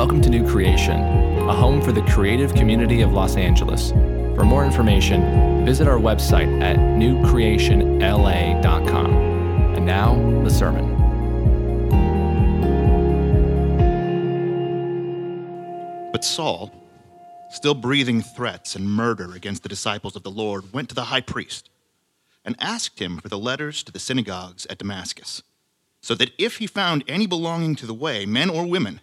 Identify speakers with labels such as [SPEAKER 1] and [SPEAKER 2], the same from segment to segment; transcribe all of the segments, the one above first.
[SPEAKER 1] Welcome to New Creation, a home for the creative community of Los Angeles. For more information, visit our website at newcreationla.com. And now, the sermon.
[SPEAKER 2] But Saul, still breathing threats and murder against the disciples of the Lord, went to the high priest and asked him for the letters to the synagogues at Damascus, so that if he found any belonging to the way, men or women,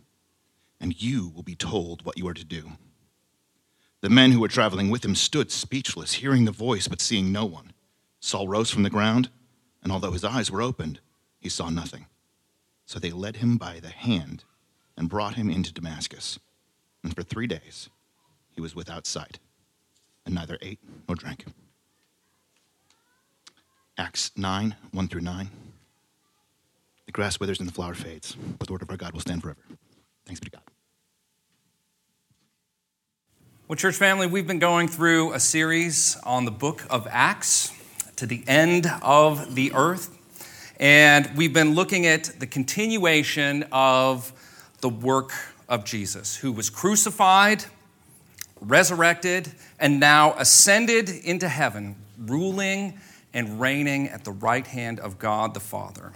[SPEAKER 2] and you will be told what you are to do. The men who were traveling with him stood speechless, hearing the voice but seeing no one. Saul rose from the ground, and although his eyes were opened, he saw nothing. So they led him by the hand and brought him into Damascus. And for three days he was without sight, and neither ate nor drank. Acts 9 1 through 9. The grass withers and the flower fades, but the word of our God will stand forever. Thanks be to God.
[SPEAKER 3] Well, church family, we've been going through a series on the book of Acts to the end of the earth. And we've been looking at the continuation of the work of Jesus, who was crucified, resurrected, and now ascended into heaven, ruling and reigning at the right hand of God the Father.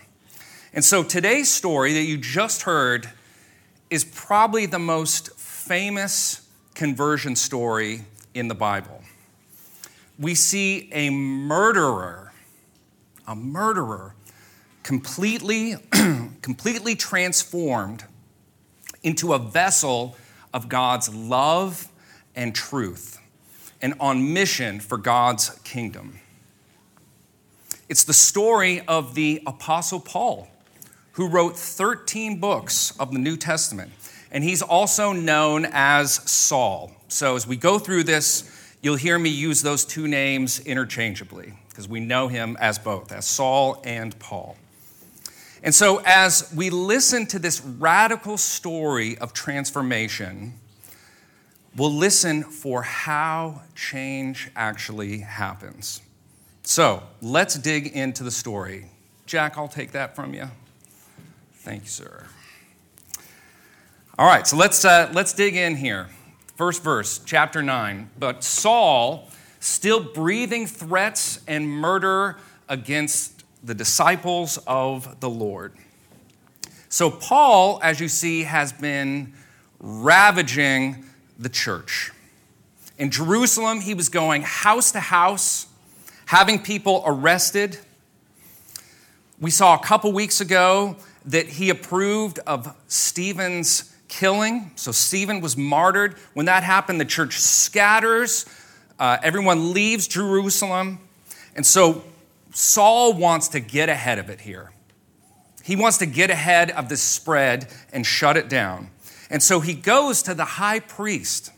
[SPEAKER 3] And so today's story that you just heard is probably the most famous conversion story in the Bible. We see a murderer, a murderer, completely, completely transformed into a vessel of God's love and truth and on mission for God's kingdom. It's the story of the Apostle Paul, who wrote 13 books of the New Testament and he's also known as Saul. So as we go through this, you'll hear me use those two names interchangeably because we know him as both, as Saul and Paul. And so as we listen to this radical story of transformation, we'll listen for how change actually happens. So let's dig into the story. Jack, I'll take that from you. Thank you, sir. All right, so let's, uh, let's dig in here. First verse, chapter 9. But Saul, still breathing threats and murder against the disciples of the Lord. So, Paul, as you see, has been ravaging the church. In Jerusalem, he was going house to house, having people arrested. We saw a couple weeks ago that he approved of Stephen's killing. So Stephen was martyred. When that happened, the church scatters, uh, everyone leaves Jerusalem. And so Saul wants to get ahead of it here. He wants to get ahead of the spread and shut it down. And so he goes to the high priest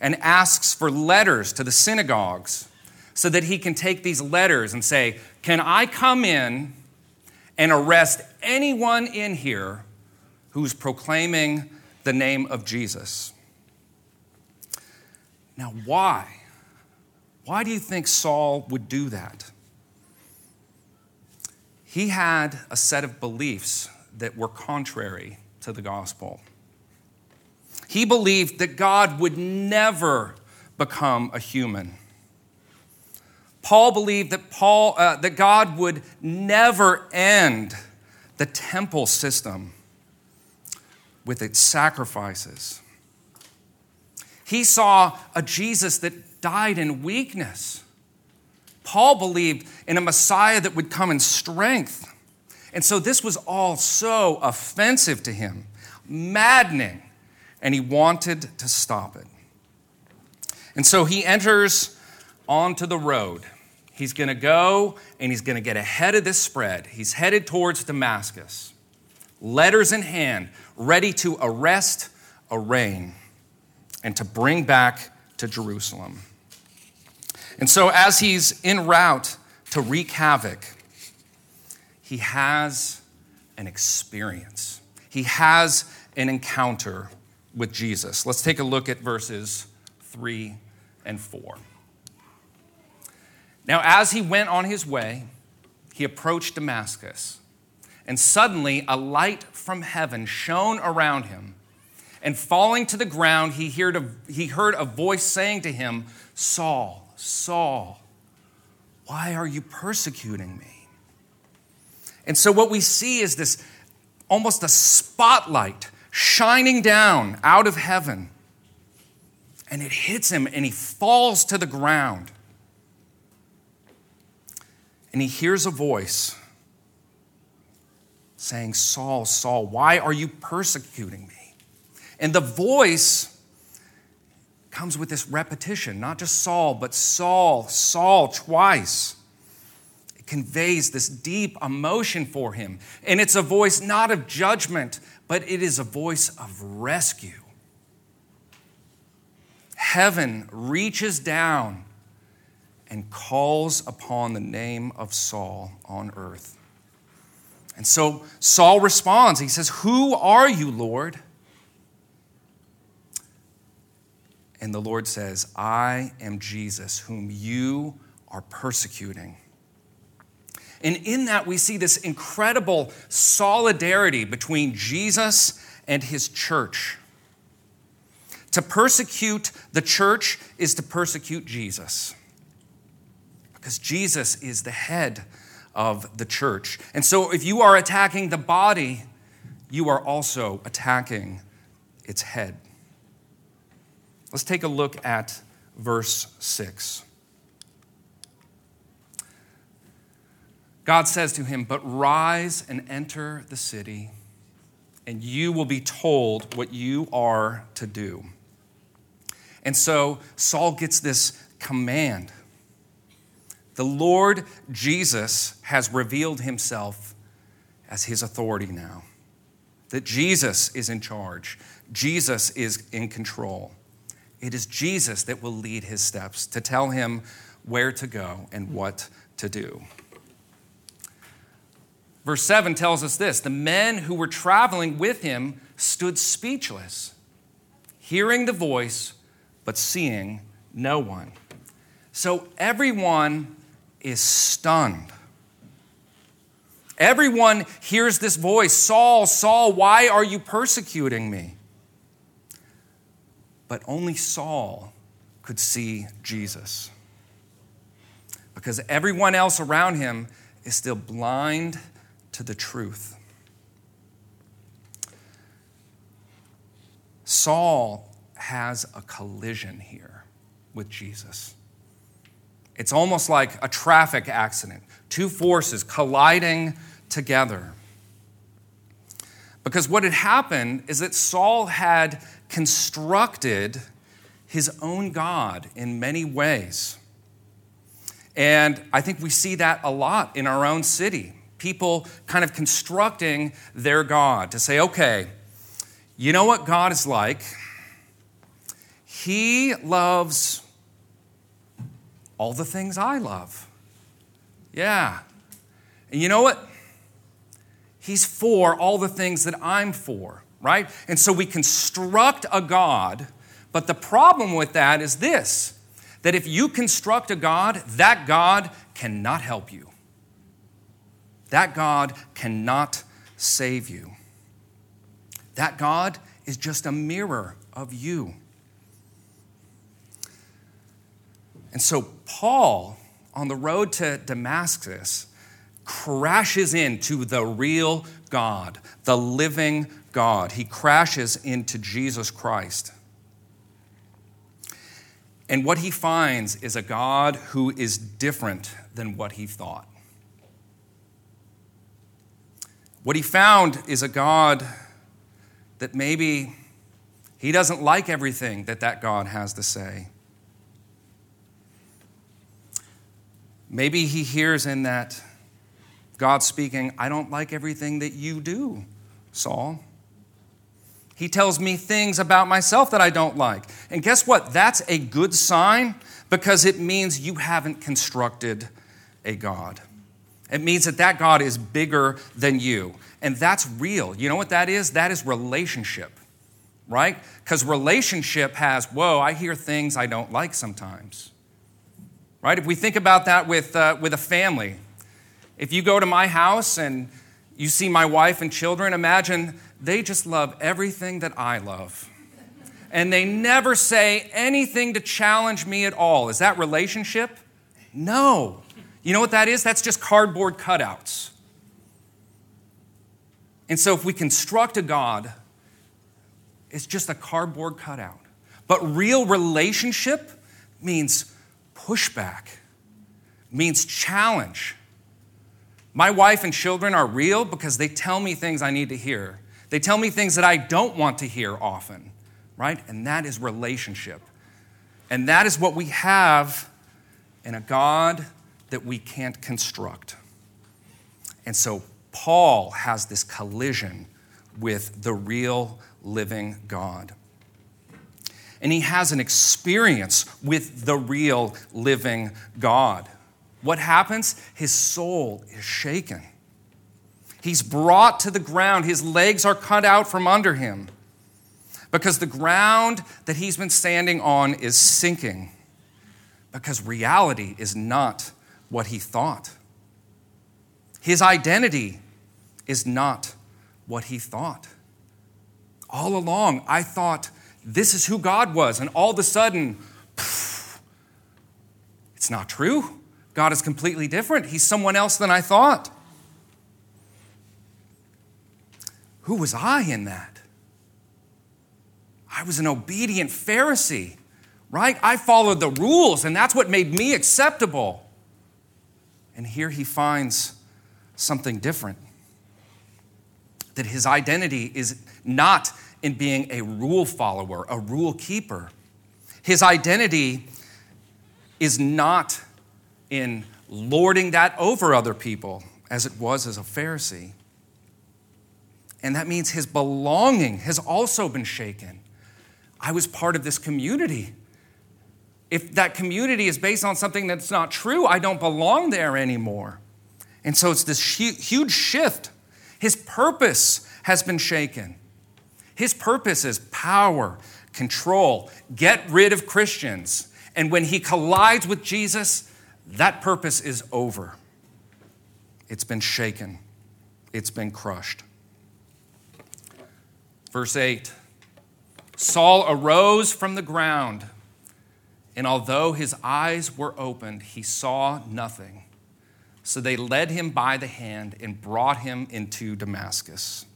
[SPEAKER 3] and asks for letters to the synagogues so that he can take these letters and say, Can I come in and arrest anyone in here who's proclaiming the name of Jesus. Now, why? Why do you think Saul would do that? He had a set of beliefs that were contrary to the gospel. He believed that God would never become a human. Paul believed that, Paul, uh, that God would never end the temple system with its sacrifices. He saw a Jesus that died in weakness. Paul believed in a Messiah that would come in strength. And so this was all so offensive to him, maddening, and he wanted to stop it. And so he enters onto the road. He's going to go and he's going to get ahead of this spread. He's headed towards Damascus, letters in hand, ready to arrest, a reign and to bring back to Jerusalem. And so, as he's en route to wreak havoc, he has an experience. He has an encounter with Jesus. Let's take a look at verses 3 and 4. Now, as he went on his way, he approached Damascus, and suddenly a light from heaven shone around him. And falling to the ground, he heard a, he heard a voice saying to him, Saul, Saul, why are you persecuting me? And so, what we see is this almost a spotlight shining down out of heaven. And it hits him, and he falls to the ground. And he hears a voice saying, Saul, Saul, why are you persecuting me? And the voice comes with this repetition, not just Saul, but Saul, Saul, twice. It conveys this deep emotion for him. And it's a voice not of judgment, but it is a voice of rescue. Heaven reaches down and calls upon the name of Saul on earth. And so Saul responds. He says, Who are you, Lord? And the Lord says, I am Jesus, whom you are persecuting. And in that, we see this incredible solidarity between Jesus and his church. To persecute the church is to persecute Jesus, because Jesus is the head of the church. And so, if you are attacking the body, you are also attacking its head. Let's take a look at verse 6. God says to him, But rise and enter the city, and you will be told what you are to do. And so Saul gets this command. The Lord Jesus has revealed himself as his authority now. That Jesus is in charge, Jesus is in control. It is Jesus that will lead his steps to tell him where to go and what to do. Verse 7 tells us this the men who were traveling with him stood speechless, hearing the voice, but seeing no one. So everyone is stunned. Everyone hears this voice Saul, Saul, why are you persecuting me? But only Saul could see Jesus. Because everyone else around him is still blind to the truth. Saul has a collision here with Jesus. It's almost like a traffic accident, two forces colliding together. Because what had happened is that Saul had constructed his own God in many ways. And I think we see that a lot in our own city. People kind of constructing their God to say, okay, you know what God is like? He loves all the things I love. Yeah. And you know what? He's for all the things that I'm for right? And so we construct a God, but the problem with that is this that if you construct a God, that God cannot help you. That God cannot save you. That God is just a mirror of you. And so, Paul, on the road to Damascus, crashes into the real God, the living God. He crashes into Jesus Christ. And what he finds is a God who is different than what he thought. What he found is a God that maybe he doesn't like everything that that God has to say. Maybe he hears in that God speaking, I don't like everything that you do, Saul. He tells me things about myself that I don't like. And guess what? That's a good sign because it means you haven't constructed a God. It means that that God is bigger than you. And that's real. You know what that is? That is relationship, right? Because relationship has, whoa, I hear things I don't like sometimes, right? If we think about that with, uh, with a family, if you go to my house and you see my wife and children, imagine they just love everything that I love. And they never say anything to challenge me at all. Is that relationship? No. You know what that is? That's just cardboard cutouts. And so if we construct a God, it's just a cardboard cutout. But real relationship means pushback, means challenge. My wife and children are real because they tell me things I need to hear. They tell me things that I don't want to hear often, right? And that is relationship. And that is what we have in a God that we can't construct. And so Paul has this collision with the real living God. And he has an experience with the real living God. What happens? His soul is shaken. He's brought to the ground. His legs are cut out from under him because the ground that he's been standing on is sinking because reality is not what he thought. His identity is not what he thought. All along, I thought this is who God was, and all of a sudden, pff, it's not true. God is completely different. He's someone else than I thought. Who was I in that? I was an obedient Pharisee, right? I followed the rules, and that's what made me acceptable. And here he finds something different that his identity is not in being a rule follower, a rule keeper. His identity is not in lording that over other people as it was as a Pharisee. And that means his belonging has also been shaken. I was part of this community. If that community is based on something that's not true, I don't belong there anymore. And so it's this huge shift. His purpose has been shaken. His purpose is power, control, get rid of Christians. And when he collides with Jesus, that purpose is over. It's been shaken, it's been crushed. Verse 8 Saul arose from the ground, and although his eyes were opened, he saw nothing. So they led him by the hand and brought him into Damascus.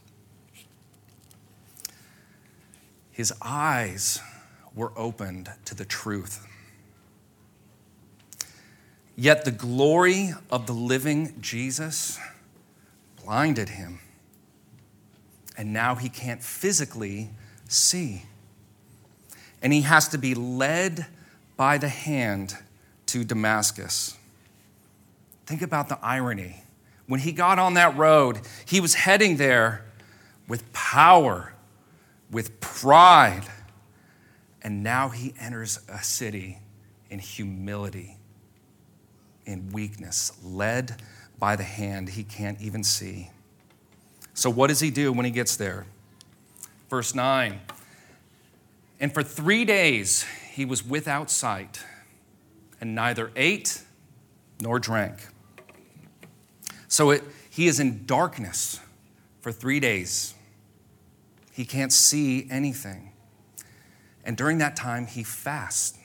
[SPEAKER 3] His eyes were opened to the truth. Yet the glory of the living Jesus blinded him and now he can't physically see. And he has to be led by the hand to Damascus. Think about the irony. When he got on that road, he was heading there with power, with pride, and now he enters a city in humility, in weakness, led by the hand he can't even see. So, what does he do when he gets there? Verse 9 And for three days he was without sight, and neither ate nor drank. So, it, he is in darkness for three days. He can't see anything. And during that time, he fasts,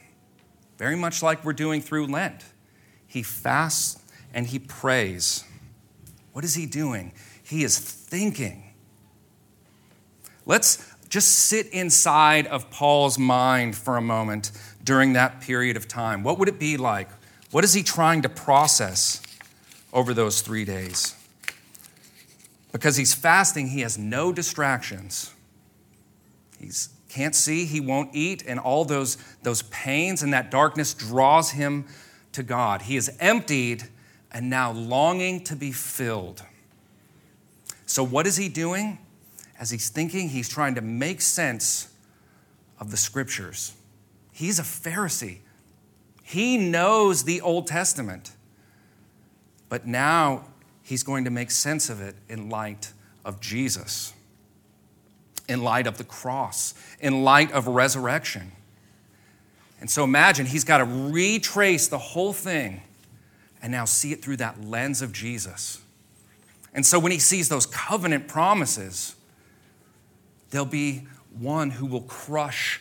[SPEAKER 3] very much like we're doing through Lent. He fasts and he prays. What is he doing? He is thinking. Let's just sit inside of Paul's mind for a moment during that period of time. What would it be like? What is he trying to process over those three days? Because he's fasting, he has no distractions. Can't see, he won't eat, and all those, those pains and that darkness draws him to God. He is emptied and now longing to be filled. So, what is he doing? as he's thinking, he's trying to make sense of the scriptures. He's a Pharisee, he knows the Old Testament, but now he's going to make sense of it in light of Jesus, in light of the cross, in light of resurrection. And so imagine he's got to retrace the whole thing and now see it through that lens of Jesus. And so when he sees those covenant promises, there'll be one who will crush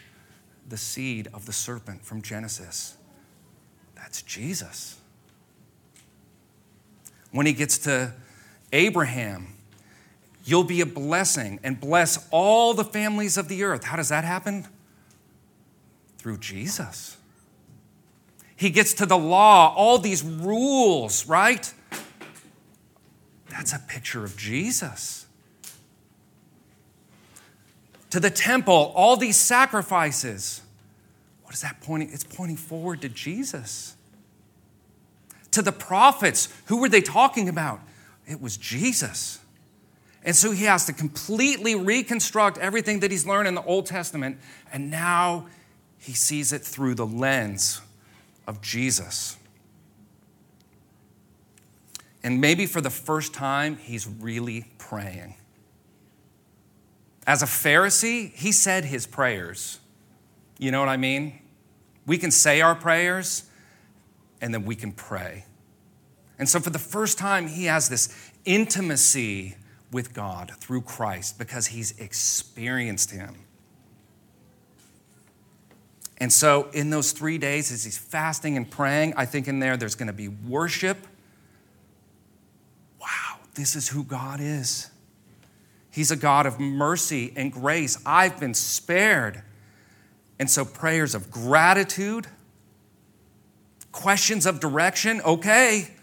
[SPEAKER 3] the seed of the serpent from Genesis. That's Jesus. When he gets to Abraham, you'll be a blessing and bless all the families of the earth. How does that happen? Through Jesus. He gets to the law, all these rules, right? That's a picture of Jesus. To the temple, all these sacrifices. What is that pointing? It's pointing forward to Jesus. To the prophets, who were they talking about? It was Jesus. And so he has to completely reconstruct everything that he's learned in the Old Testament, and now he sees it through the lens of Jesus. And maybe for the first time, he's really praying. As a Pharisee, he said his prayers. You know what I mean? We can say our prayers and then we can pray. And so, for the first time, he has this intimacy with God through Christ because he's experienced him. And so, in those three days, as he's fasting and praying, I think in there there's going to be worship. Wow, this is who God is. He's a God of mercy and grace. I've been spared. And so, prayers of gratitude, questions of direction. Okay,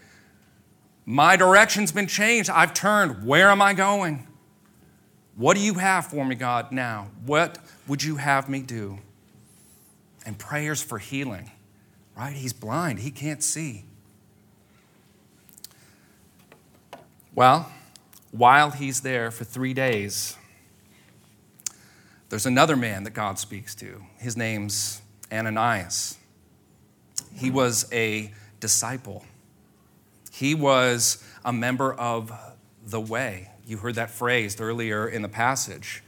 [SPEAKER 3] my direction's been changed. I've turned. Where am I going? What do you have for me, God, now? What would you have me do? and prayers for healing, right? He's blind, he can't see. Well, while he's there for three days, there's another man that God speaks to. His name's Ananias. He was a disciple, he was a member of the way. You heard that phrased earlier in the passage.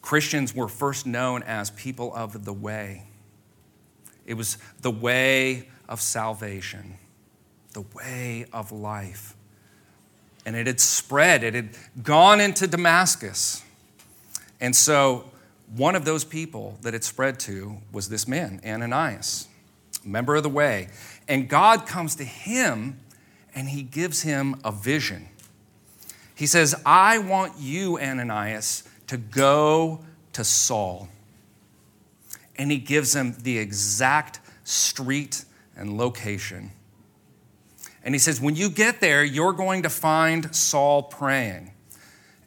[SPEAKER 3] Christians were first known as people of the way. It was the way of salvation, the way of life. And it had spread, it had gone into Damascus. And so, one of those people that it spread to was this man, Ananias, member of the way. And God comes to him and he gives him a vision. He says, I want you, Ananias, to go to Saul. And he gives him the exact street and location. And he says, When you get there, you're going to find Saul praying.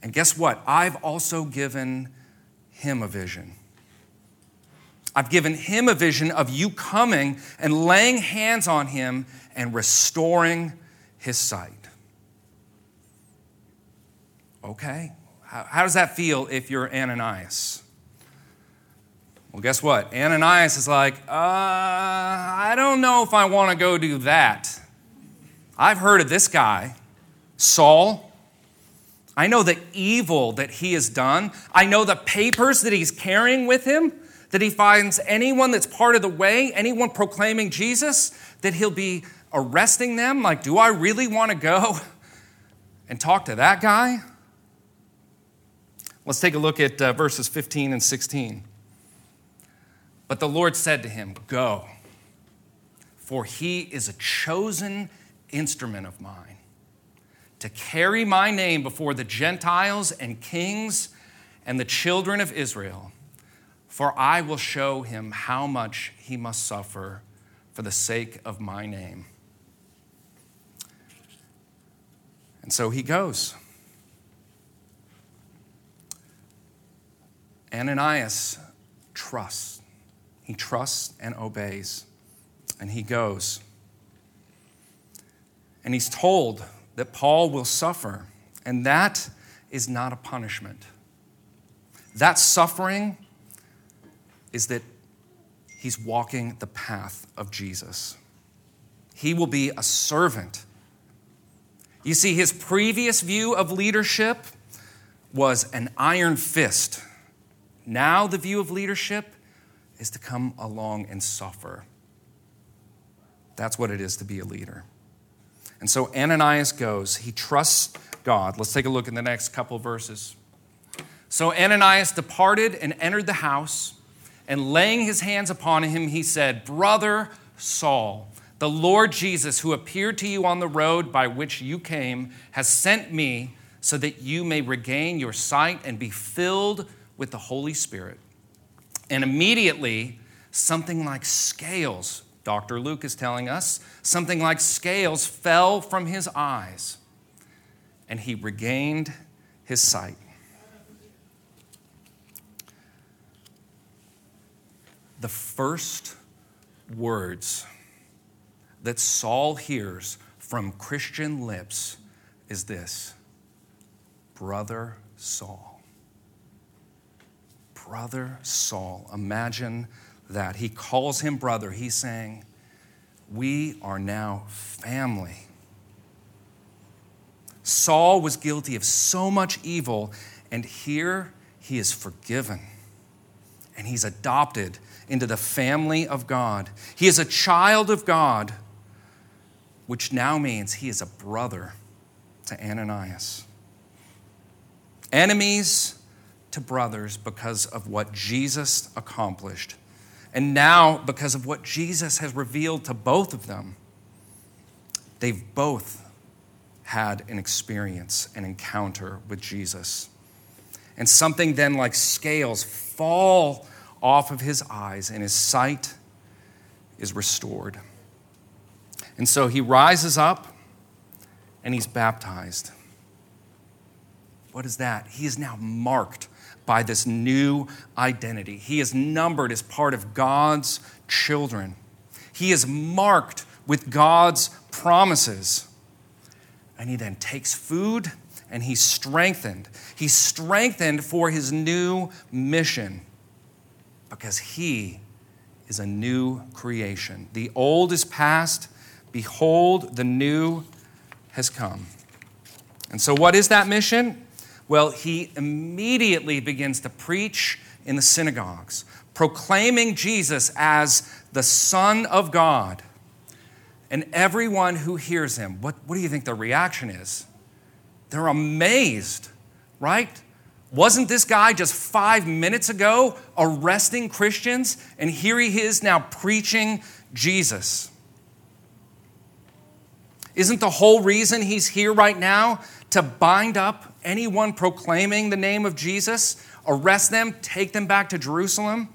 [SPEAKER 3] And guess what? I've also given him a vision. I've given him a vision of you coming and laying hands on him and restoring his sight. Okay, how, how does that feel if you're Ananias? Well, guess what? Ananias is like, uh, I don't know if I want to go do that. I've heard of this guy, Saul. I know the evil that he has done. I know the papers that he's carrying with him, that he finds anyone that's part of the way, anyone proclaiming Jesus, that he'll be arresting them. Like, do I really want to go and talk to that guy? Let's take a look at uh, verses 15 and 16. But the Lord said to him, Go, for he is a chosen instrument of mine to carry my name before the Gentiles and kings and the children of Israel. For I will show him how much he must suffer for the sake of my name. And so he goes. Ananias trusts. He trusts and obeys, and he goes. And he's told that Paul will suffer, and that is not a punishment. That suffering is that he's walking the path of Jesus. He will be a servant. You see, his previous view of leadership was an iron fist. Now, the view of leadership is to come along and suffer. That's what it is to be a leader. And so Ananias goes, he trusts God. Let's take a look in the next couple verses. So Ananias departed and entered the house, and laying his hands upon him, he said, Brother Saul, the Lord Jesus, who appeared to you on the road by which you came, has sent me so that you may regain your sight and be filled with the Holy Spirit. And immediately, something like scales, Dr. Luke is telling us, something like scales fell from his eyes, and he regained his sight. The first words that Saul hears from Christian lips is this Brother Saul. Brother Saul. Imagine that. He calls him brother. He's saying, We are now family. Saul was guilty of so much evil, and here he is forgiven. And he's adopted into the family of God. He is a child of God, which now means he is a brother to Ananias enemies to brothers because of what Jesus accomplished. And now, because of what Jesus has revealed to both of them, they've both had an experience, an encounter with Jesus. And something then like scales fall off of his eyes, and his sight is restored. And so he rises up and he's baptized. What is that? He is now marked by this new identity. He is numbered as part of God's children. He is marked with God's promises. And he then takes food and he's strengthened. He's strengthened for his new mission because he is a new creation. The old is past, behold, the new has come. And so, what is that mission? Well, he immediately begins to preach in the synagogues, proclaiming Jesus as the Son of God. And everyone who hears him, what, what do you think the reaction is? They're amazed, right? Wasn't this guy just five minutes ago arresting Christians? And here he is now preaching Jesus. Isn't the whole reason he's here right now to bind up anyone proclaiming the name of Jesus, arrest them, take them back to Jerusalem.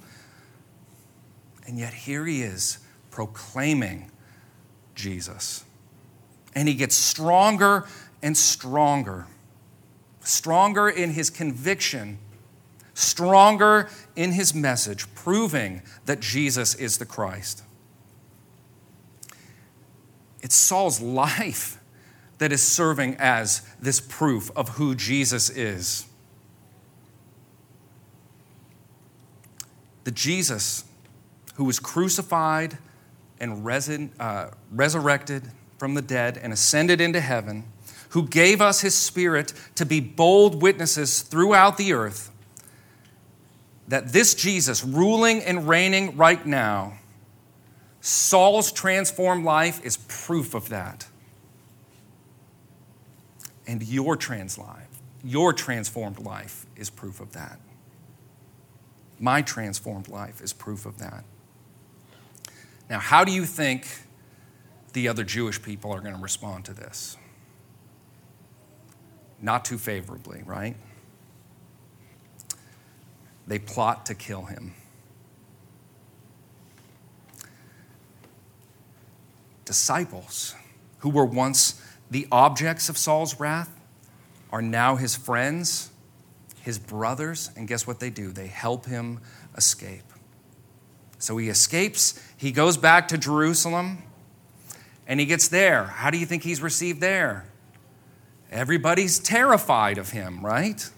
[SPEAKER 3] And yet here he is proclaiming Jesus. And he gets stronger and stronger, stronger in his conviction, stronger in his message, proving that Jesus is the Christ. It's Saul's life that is serving as this proof of who Jesus is. The Jesus who was crucified and resin, uh, resurrected from the dead and ascended into heaven, who gave us his spirit to be bold witnesses throughout the earth, that this Jesus, ruling and reigning right now, Saul's transformed life is proof of that and your trans life, your transformed life is proof of that. My transformed life is proof of that. Now, how do you think the other Jewish people are going to respond to this? Not too favorably, right? They plot to kill him. Disciples who were once the objects of Saul's wrath are now his friends, his brothers, and guess what they do? They help him escape. So he escapes, he goes back to Jerusalem, and he gets there. How do you think he's received there? Everybody's terrified of him, right?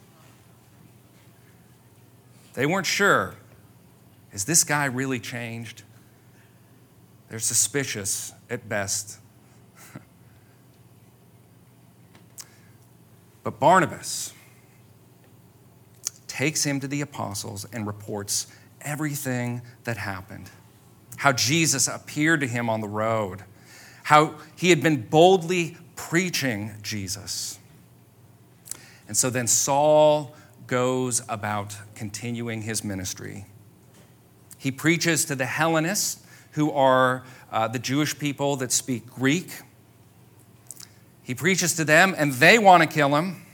[SPEAKER 3] They weren't sure. Is this guy really changed? They're suspicious at best. but Barnabas takes him to the apostles and reports everything that happened. How Jesus appeared to him on the road, how he had been boldly preaching Jesus. And so then Saul goes about continuing his ministry. He preaches to the Hellenists, who are uh, the Jewish people that speak Greek. He preaches to them, and they want to kill him.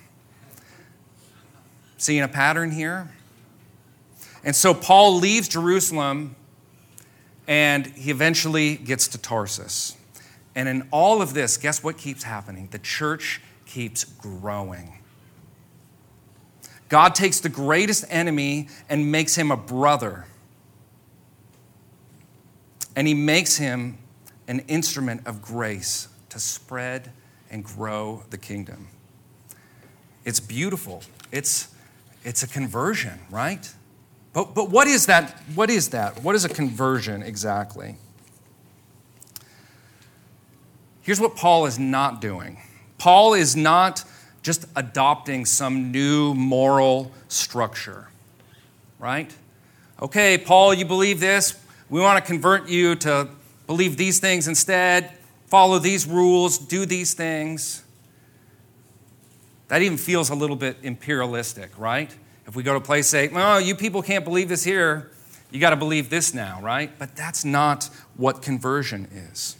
[SPEAKER 3] Seeing a pattern here? And so Paul leaves Jerusalem and he eventually gets to Tarsus. And in all of this, guess what keeps happening? The church keeps growing. God takes the greatest enemy and makes him a brother. And he makes him an instrument of grace to spread and grow the kingdom. It's beautiful. It's, it's a conversion, right? But, but what is that? What is that? What is a conversion exactly? Here's what Paul is not doing Paul is not just adopting some new moral structure, right? Okay, Paul, you believe this. We want to convert you to believe these things instead, follow these rules, do these things. That even feels a little bit imperialistic, right? If we go to a place, say, well, you people can't believe this here, you got to believe this now, right? But that's not what conversion is.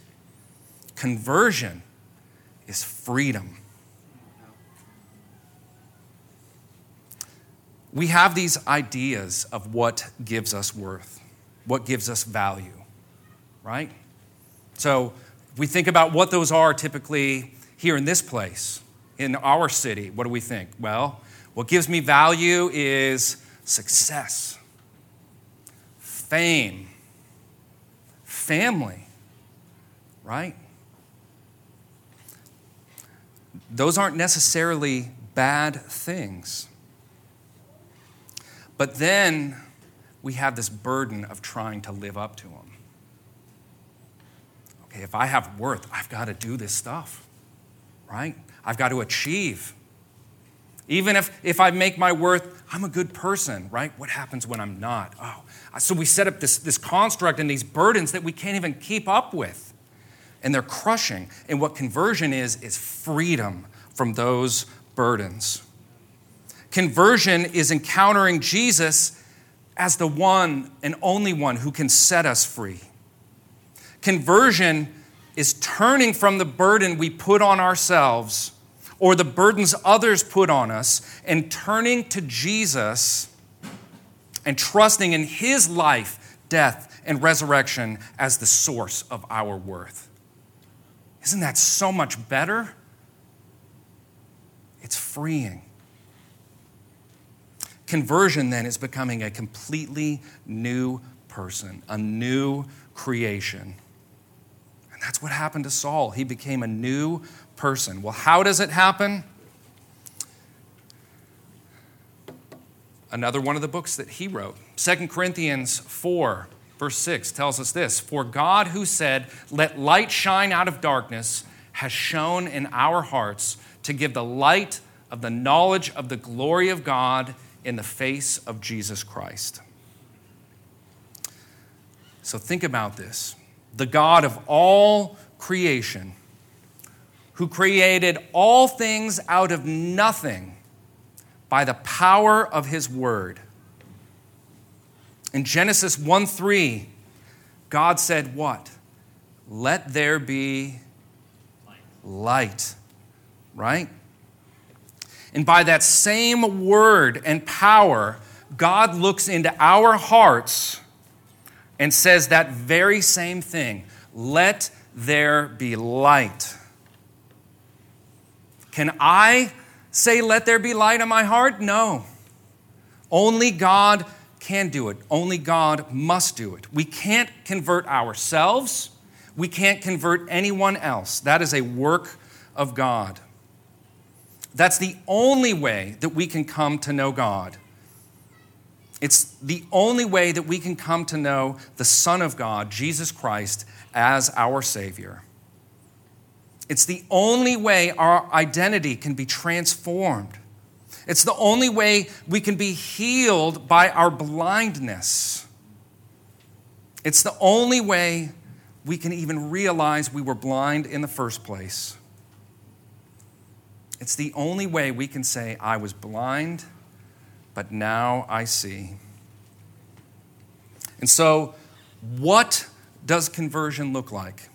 [SPEAKER 3] Conversion is freedom. We have these ideas of what gives us worth, what gives us value, right? So we think about what those are typically here in this place, in our city. What do we think? Well, what gives me value is success, fame, family, right? Those aren't necessarily bad things. But then we have this burden of trying to live up to them. Okay, if I have worth, I've got to do this stuff, right? I've got to achieve. Even if, if I make my worth, I'm a good person, right? What happens when I'm not? Oh, so we set up this, this construct and these burdens that we can't even keep up with. And they're crushing. And what conversion is, is freedom from those burdens. Conversion is encountering Jesus as the one and only one who can set us free. Conversion is turning from the burden we put on ourselves or the burdens others put on us and turning to Jesus and trusting in his life, death, and resurrection as the source of our worth. Isn't that so much better? It's freeing. Conversion then is becoming a completely new person, a new creation. And that's what happened to Saul. He became a new person. Well, how does it happen? Another one of the books that he wrote, 2 Corinthians 4, verse 6, tells us this For God, who said, Let light shine out of darkness, has shone in our hearts to give the light of the knowledge of the glory of God in the face of Jesus Christ. So think about this. The God of all creation who created all things out of nothing by the power of his word. In Genesis 1 3, God said, What? Let there be light. Right? And by that same word and power, God looks into our hearts and says that very same thing let there be light. Can I say, Let there be light in my heart? No. Only God can do it. Only God must do it. We can't convert ourselves. We can't convert anyone else. That is a work of God. That's the only way that we can come to know God. It's the only way that we can come to know the Son of God, Jesus Christ, as our Savior. It's the only way our identity can be transformed. It's the only way we can be healed by our blindness. It's the only way we can even realize we were blind in the first place. It's the only way we can say, I was blind, but now I see. And so, what does conversion look like?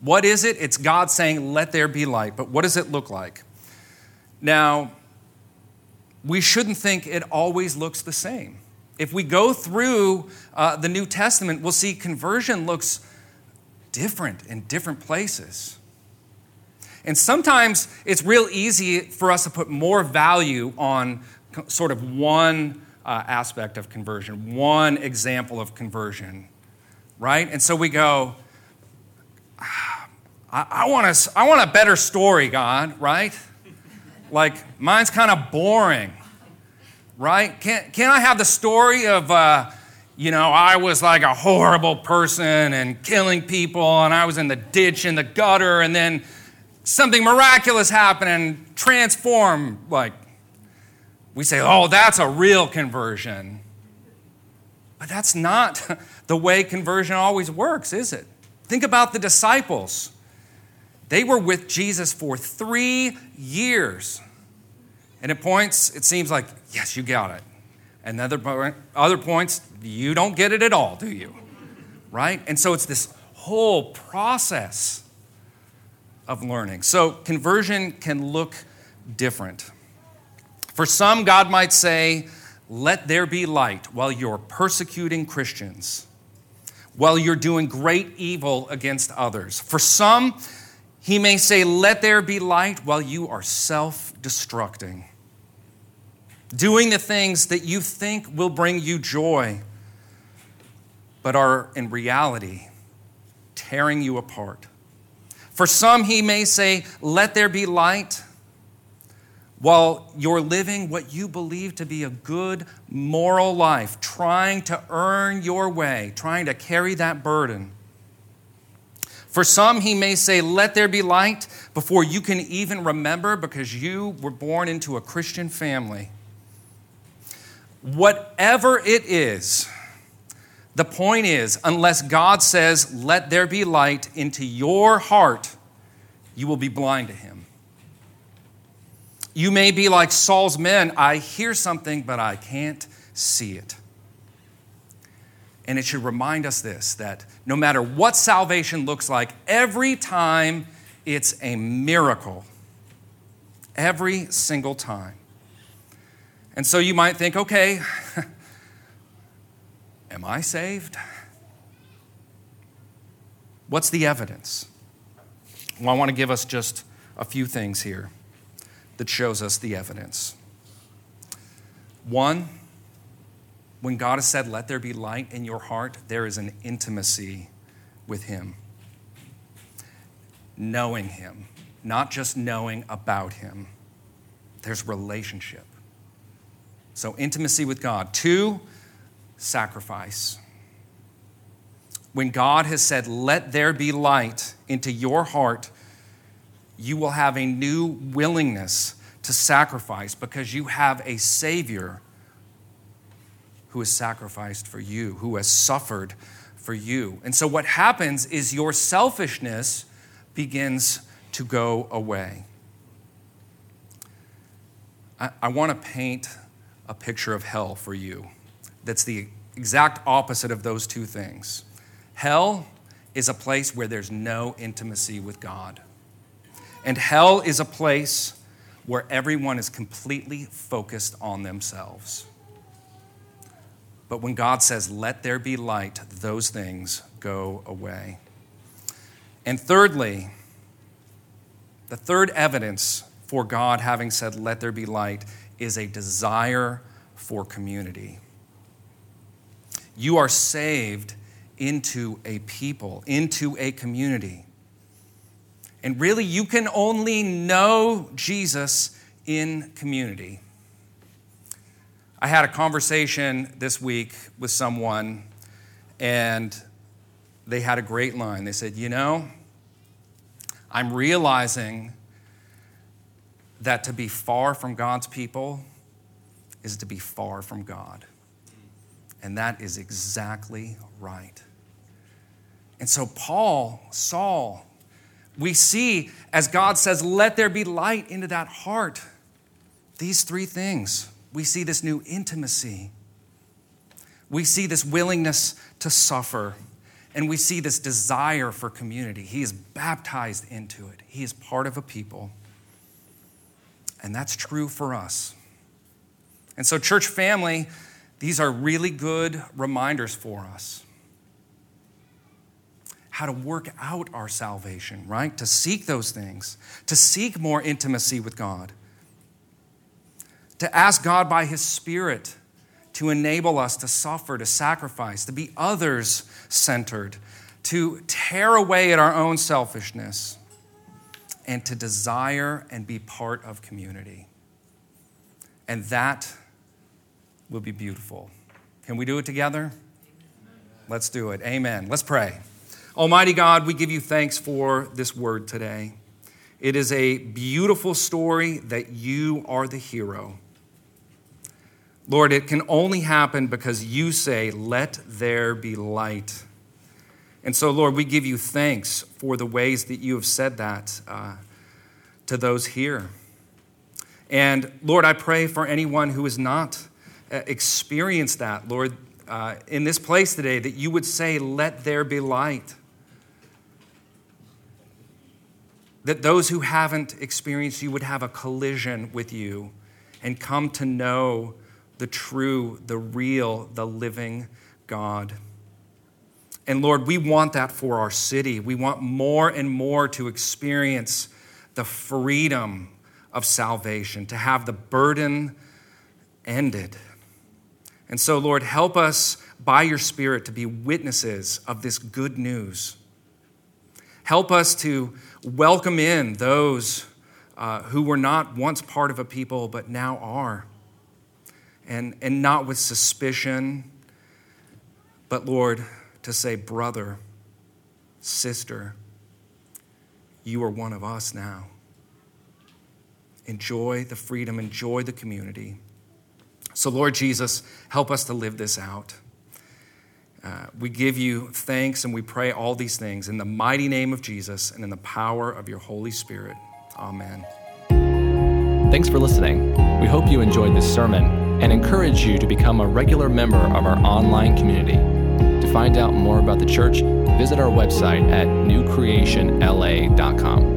[SPEAKER 3] What is it? It's God saying, Let there be light. But what does it look like? Now, we shouldn't think it always looks the same. If we go through uh, the New Testament, we'll see conversion looks different in different places. And sometimes it's real easy for us to put more value on sort of one uh, aspect of conversion, one example of conversion, right? And so we go, ah, I, I, want, a, I want a better story, God, right? Like, mine's kind of boring, right? Can't, can't I have the story of, uh, you know, I was like a horrible person and killing people, and I was in the ditch in the gutter, and then something miraculous happened and transformed. Like, we say, oh, that's a real conversion. But that's not the way conversion always works, is it? Think about the disciples. They were with Jesus for three years. And at points, it seems like, yes, you got it. And other, other points, you don't get it at all, do you? Right? And so it's this whole process of learning. So conversion can look different. For some, God might say, Let there be light while you're persecuting Christians, while you're doing great evil against others. For some, He may say, Let there be light while you are self destructing, doing the things that you think will bring you joy, but are in reality tearing you apart. For some, he may say, Let there be light, while you're living what you believe to be a good moral life, trying to earn your way, trying to carry that burden. For some, he may say, Let there be light before you can even remember because you were born into a Christian family. Whatever it is, the point is, unless God says, Let there be light into your heart, you will be blind to Him. You may be like Saul's men I hear something, but I can't see it. And it should remind us this that no matter what salvation looks like, every time it's a miracle. Every single time. And so you might think, okay, Am I saved? What's the evidence? Well, I want to give us just a few things here that shows us the evidence. One, when God has said, Let there be light in your heart, there is an intimacy with Him. Knowing Him, not just knowing about Him, there's relationship. So, intimacy with God. Two, sacrifice. When God has said, Let there be light into your heart, you will have a new willingness to sacrifice because you have a Savior who has sacrificed for you, who has suffered for you. And so, what happens is your selfishness begins to go away. I, I want to paint a picture of hell for you that's the exact opposite of those two things. Hell is a place where there's no intimacy with God. And hell is a place where everyone is completely focused on themselves. But when God says, let there be light, those things go away. And thirdly, the third evidence for God having said, let there be light, is a desire for community. You are saved into a people, into a community. And really, you can only know Jesus in community. I had a conversation this week with someone, and they had a great line. They said, You know, I'm realizing that to be far from God's people is to be far from God. And that is exactly right. And so, Paul, Saul, we see as God says, let there be light into that heart. These three things. We see this new intimacy. We see this willingness to suffer. And we see this desire for community. He is baptized into it, he is part of a people. And that's true for us. And so, church family, these are really good reminders for us how to work out our salvation, right? To seek those things, to seek more intimacy with God, to ask God by His Spirit to enable us to suffer, to sacrifice, to be others centered, to tear away at our own selfishness, and to desire and be part of community. And that will be beautiful. Can we do it together? Let's do it. Amen. Let's pray. Almighty God, we give you thanks for this word today. It is a beautiful story that you are the hero. Lord, it can only happen because you say, Let there be light. And so, Lord, we give you thanks for the ways that you have said that uh, to those here. And Lord, I pray for anyone who has not uh, experienced that, Lord, uh, in this place today, that you would say, Let there be light. that those who haven't experienced you would have a collision with you and come to know the true, the real, the living God. And Lord, we want that for our city. We want more and more to experience the freedom of salvation, to have the burden ended. And so, Lord, help us by your Spirit to be witnesses of this good news. Help us to welcome in those uh, who were not once part of a people but now are. And, and not with suspicion, but Lord, to say, brother, sister, you are one of us now. Enjoy the freedom, enjoy the community. So, Lord Jesus, help us to live this out. Uh, we give you thanks and we pray all these things in the mighty name of Jesus and in the power of your Holy Spirit. Amen.
[SPEAKER 1] Thanks for listening. We hope you enjoyed this sermon and encourage you to become a regular member of our online community. To find out more about the church, visit our website at newcreationla.com.